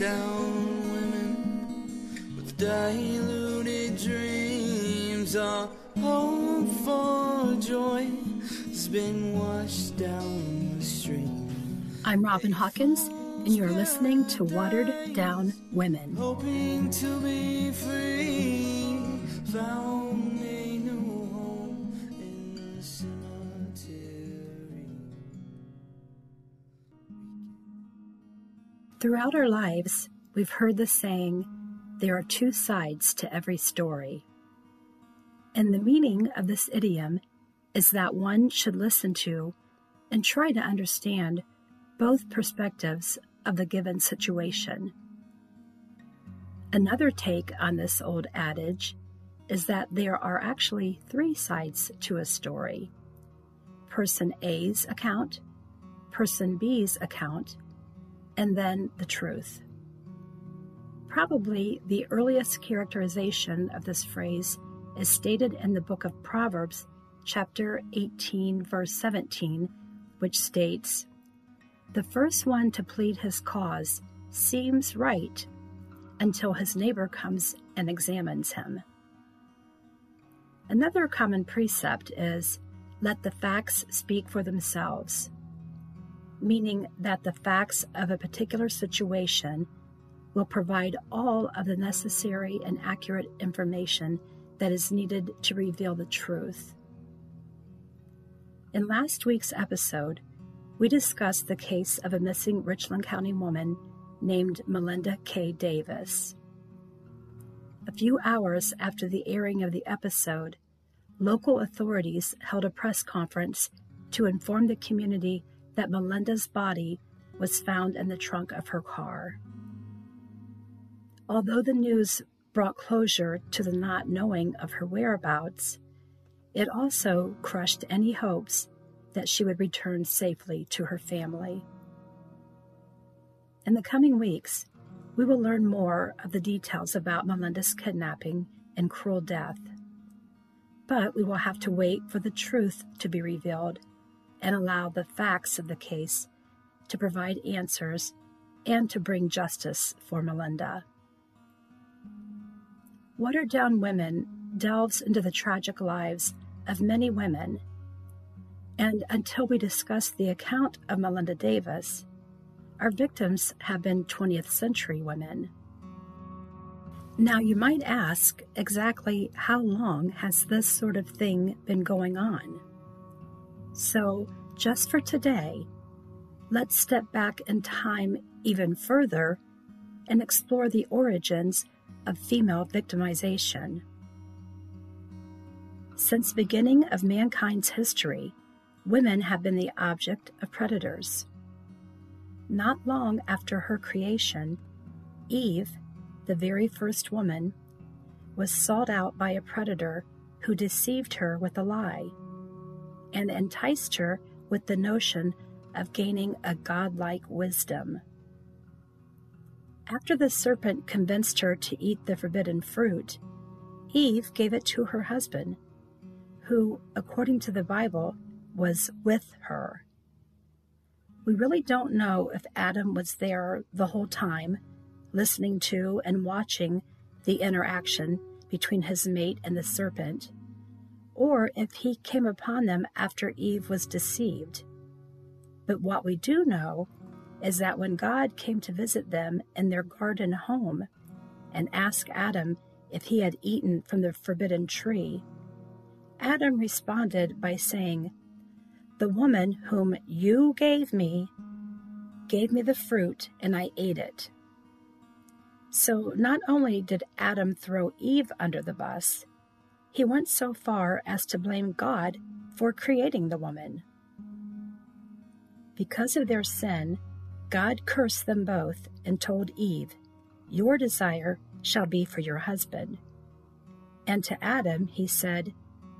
down women with diluted dreams. Our hope for joy has been washed down the stream. I'm Robin Hawkins, and you're listening to Watered Down Women. Hoping to be free, found Throughout our lives, we've heard the saying, there are two sides to every story. And the meaning of this idiom is that one should listen to and try to understand both perspectives of the given situation. Another take on this old adage is that there are actually three sides to a story person A's account, person B's account, and then the truth. Probably the earliest characterization of this phrase is stated in the book of Proverbs, chapter 18, verse 17, which states The first one to plead his cause seems right until his neighbor comes and examines him. Another common precept is let the facts speak for themselves, meaning that the facts of a particular situation will provide all of the necessary and accurate information that is needed to reveal the truth. In last week's episode, we discussed the case of a missing Richland County woman named Melinda K. Davis. A few hours after the airing of the episode, local authorities held a press conference to inform the community that Melinda's body was found in the trunk of her car. Although the news brought closure to the not knowing of her whereabouts, it also crushed any hopes that she would return safely to her family. In the coming weeks, we will learn more of the details about Melinda's kidnapping and cruel death. But we will have to wait for the truth to be revealed and allow the facts of the case to provide answers and to bring justice for Melinda. Watered Down Women delves into the tragic lives of many women, and until we discuss the account of Melinda Davis, our victims have been 20th century women. Now, you might ask exactly how long has this sort of thing been going on? So, just for today, let's step back in time even further and explore the origins of female victimization. Since the beginning of mankind's history, women have been the object of predators. Not long after her creation, Eve, the very first woman, was sought out by a predator who deceived her with a lie and enticed her with the notion of gaining a godlike wisdom. After the serpent convinced her to eat the forbidden fruit, Eve gave it to her husband, who, according to the Bible, was with her. We really don't know if Adam was there the whole time, listening to and watching the interaction between his mate and the serpent, or if he came upon them after Eve was deceived. But what we do know is that when God came to visit them in their garden home and asked Adam if he had eaten from the forbidden tree, Adam responded by saying, The woman whom you gave me gave me the fruit, and I ate it. So not only did Adam throw Eve under the bus, he went so far as to blame God for creating the woman. Because of their sin, God cursed them both and told Eve, Your desire shall be for your husband. And to Adam he said,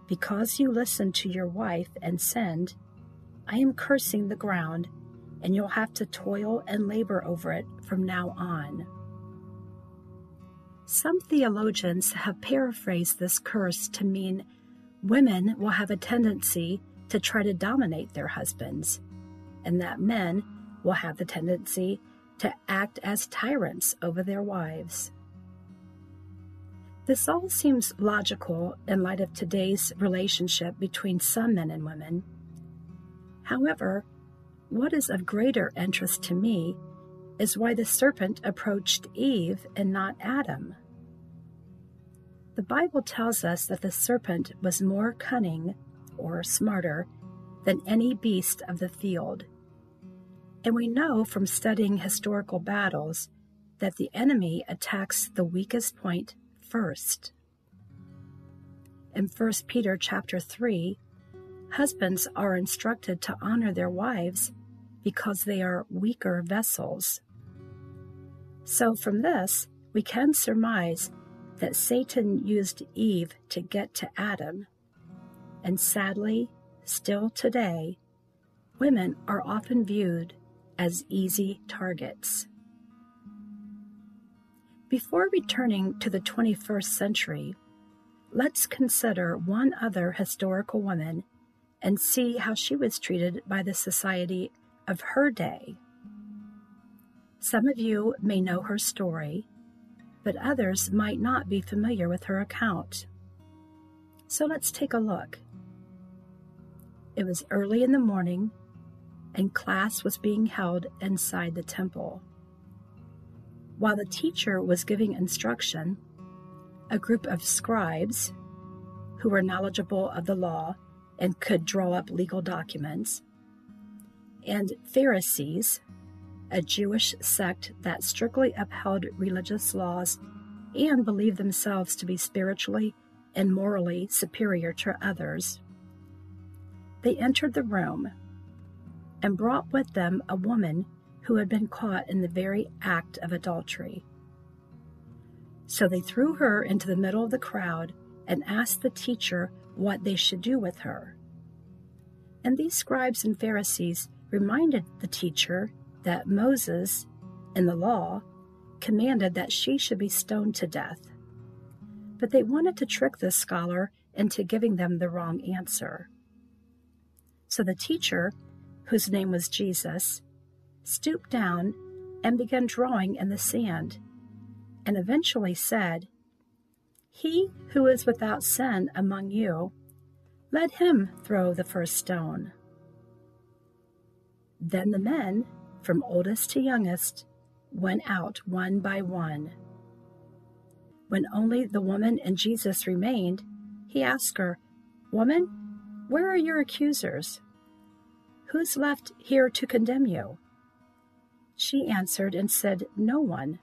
Because you listened to your wife and sinned, I am cursing the ground, and you'll have to toil and labor over it from now on. Some theologians have paraphrased this curse to mean women will have a tendency to try to dominate their husbands, and that men will have the tendency to act as tyrants over their wives. This all seems logical in light of today's relationship between some men and women. However, what is of greater interest to me is why the serpent approached Eve and not Adam. The Bible tells us that the serpent was more cunning or smarter than any beast of the field. And we know from studying historical battles that the enemy attacks the weakest point first. In 1 Peter chapter 3, husbands are instructed to honor their wives because they are weaker vessels. So from this, we can surmise that Satan used Eve to get to Adam. And sadly, still today, women are often viewed as easy targets. Before returning to the 21st century, let's consider one other historical woman and see how she was treated by the society of her day. Some of you may know her story, but others might not be familiar with her account. So let's take a look. It was early in the morning and class was being held inside the temple. While the teacher was giving instruction, a group of scribes, who were knowledgeable of the law and could draw up legal documents, and Pharisees, a Jewish sect that strictly upheld religious laws and believed themselves to be spiritually and morally superior to others. They entered the room and brought with them a woman who had been caught in the very act of adultery. So they threw her into the middle of the crowd and asked the teacher what they should do with her. And these scribes and Pharisees reminded the teacher that Moses, in the law, commanded that she should be stoned to death. But they wanted to trick this scholar into giving them the wrong answer. So the teacher whose name was Jesus, stooped down and began drawing in the sand, and eventually said, He who is without sin among you, let him throw the first stone. Then the men, from oldest to youngest, went out one by one. When only the woman and Jesus remained, he asked her, Woman, where are your accusers? Who's left here to condemn you? She answered and said, No one.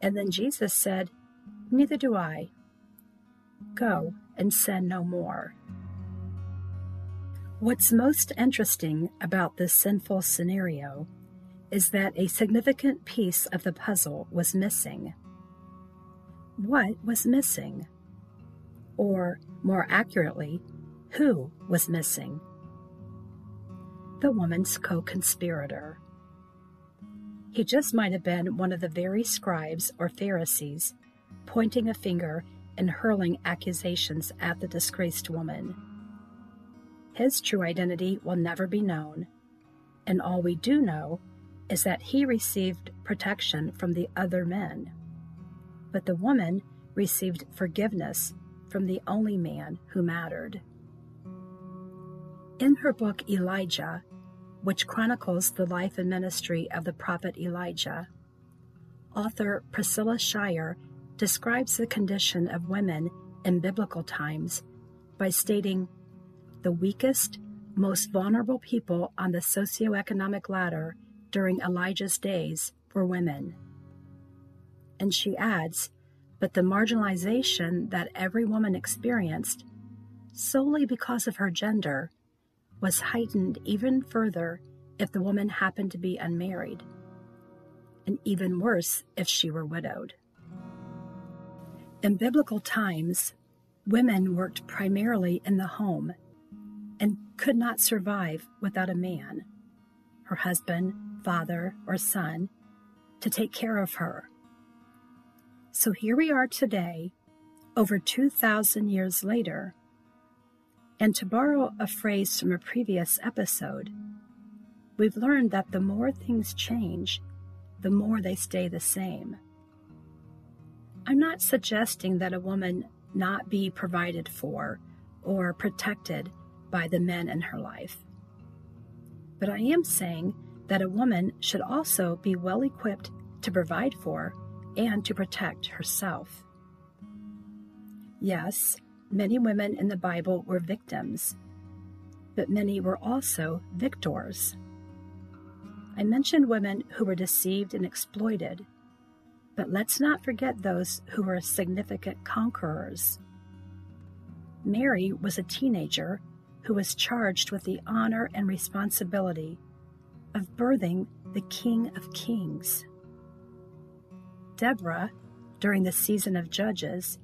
And then Jesus said, Neither do I. Go and sin no more. What's most interesting about this sinful scenario is that a significant piece of the puzzle was missing. What was missing? Or, more accurately, who was missing? the woman's co conspirator. He just might have been one of the very scribes or Pharisees pointing a finger and hurling accusations at the disgraced woman. His true identity will never be known, and all we do know is that he received protection from the other men. But the woman received forgiveness from the only man who mattered. In her book Elijah, which chronicles the life and ministry of the prophet Elijah. Author Priscilla Shirer describes the condition of women in biblical times by stating the weakest, most vulnerable people on the socioeconomic ladder during Elijah's days were women. And she adds, but the marginalization that every woman experienced, solely because of her gender, was heightened even further if the woman happened to be unmarried, and even worse if she were widowed. In biblical times, women worked primarily in the home and could not survive without a man, her husband, father, or son, to take care of her. So here we are today, over 2,000 years later, and to borrow a phrase from a previous episode, we've learned that the more things change, the more they stay the same. I'm not suggesting that a woman not be provided for or protected by the men in her life. But I am saying that a woman should also be well equipped to provide for and to protect herself. Yes, many women in the Bible were victims, but many were also victors. I mentioned women who were deceived and exploited, but let's not forget those who were significant conquerors. Mary was a teenager who was charged with the honor and responsibility of birthing the King of Kings. Deborah, during the season of Judges,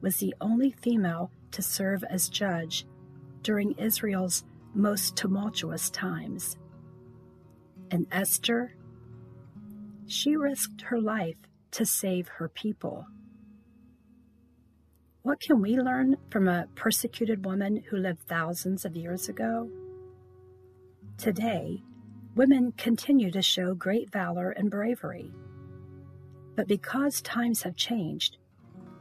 was the only female to serve as judge during Israel's most tumultuous times. And Esther, she risked her life to save her people. What can we learn from a persecuted woman who lived thousands of years ago? Today, women continue to show great valor and bravery. But because times have changed,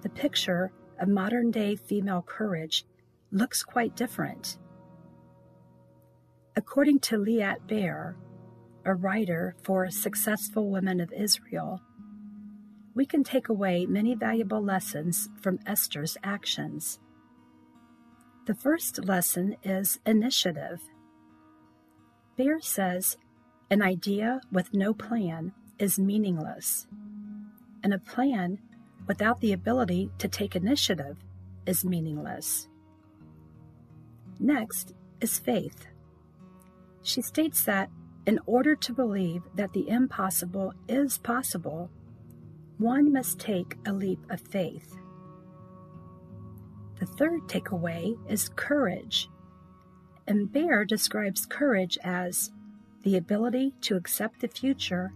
the picture of modern day female courage looks quite different. According to Liat Baer, a writer for Successful Women of Israel, we can take away many valuable lessons from Esther's actions. The first lesson is initiative. Baer says, An idea with no plan is meaningless, and a plan without the ability to take initiative is meaningless. Next is faith. She states that in order to believe that the impossible is possible, one must take a leap of faith. The third takeaway is courage. And Baer describes courage as the ability to accept the future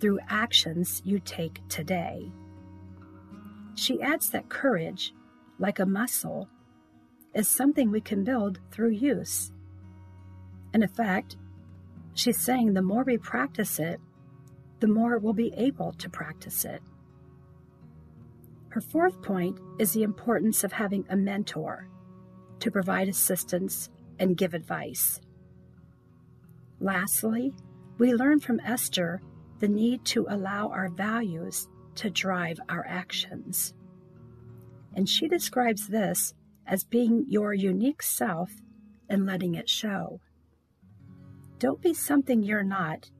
through actions you take today. She adds that courage, like a muscle, is something we can build through use. In effect, she's saying the more we practice it, the more we'll be able to practice it. Her fourth point is the importance of having a mentor to provide assistance and give advice. Lastly, we learn from Esther the need to allow our values to drive our actions. And she describes this as being your unique self and letting it show. Don't be something you're not,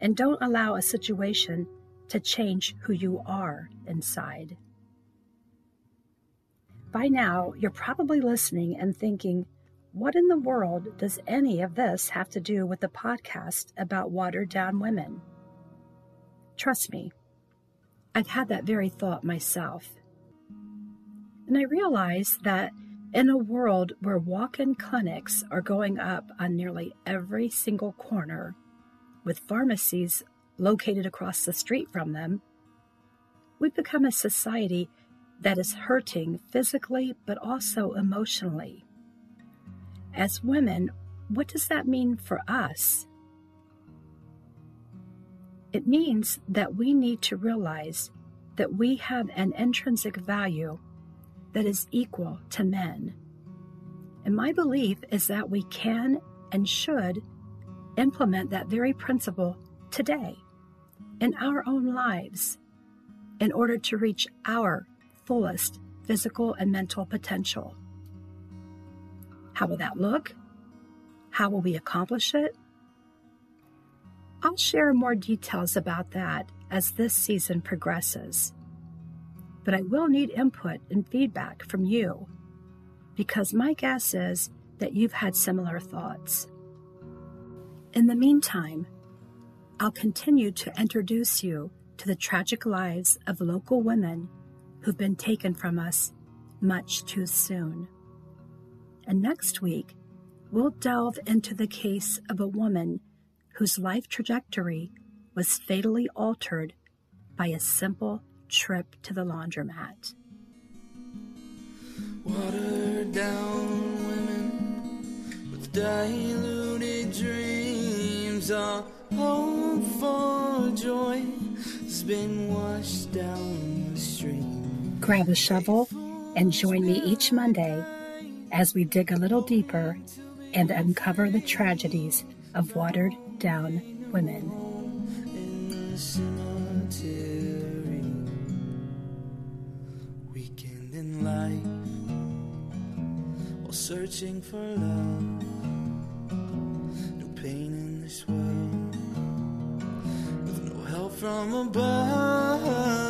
and don't allow a situation to change who you are inside. By now, you're probably listening and thinking, what in the world does any of this have to do with the podcast about watered down women? Trust me, I've had that very thought myself. And I realize that in a world where walk in clinics are going up on nearly every single corner, with pharmacies located across the street from them, we've become a society that is hurting physically but also emotionally. As women, what does that mean for us? It means that we need to realize that we have an intrinsic value that is equal to men. And my belief is that we can and should implement that very principle today in our own lives in order to reach our fullest physical and mental potential. How will that look? How will we accomplish it? I'll share more details about that as this season progresses. But I will need input and feedback from you because my guess is that you've had similar thoughts. In the meantime, I'll continue to introduce you to the tragic lives of local women who've been taken from us much too soon. And next week, we'll delve into the case of a woman whose life trajectory was fatally altered by a simple trip to the laundromat. Watered down women with diluted dreams are hope for joy has been washed down the stream. Grab a shovel and join me each Monday as we dig a little deeper and uncover the tragedies of watered down women. Weekend in life, while searching for love. Pain in this world, with no help from above.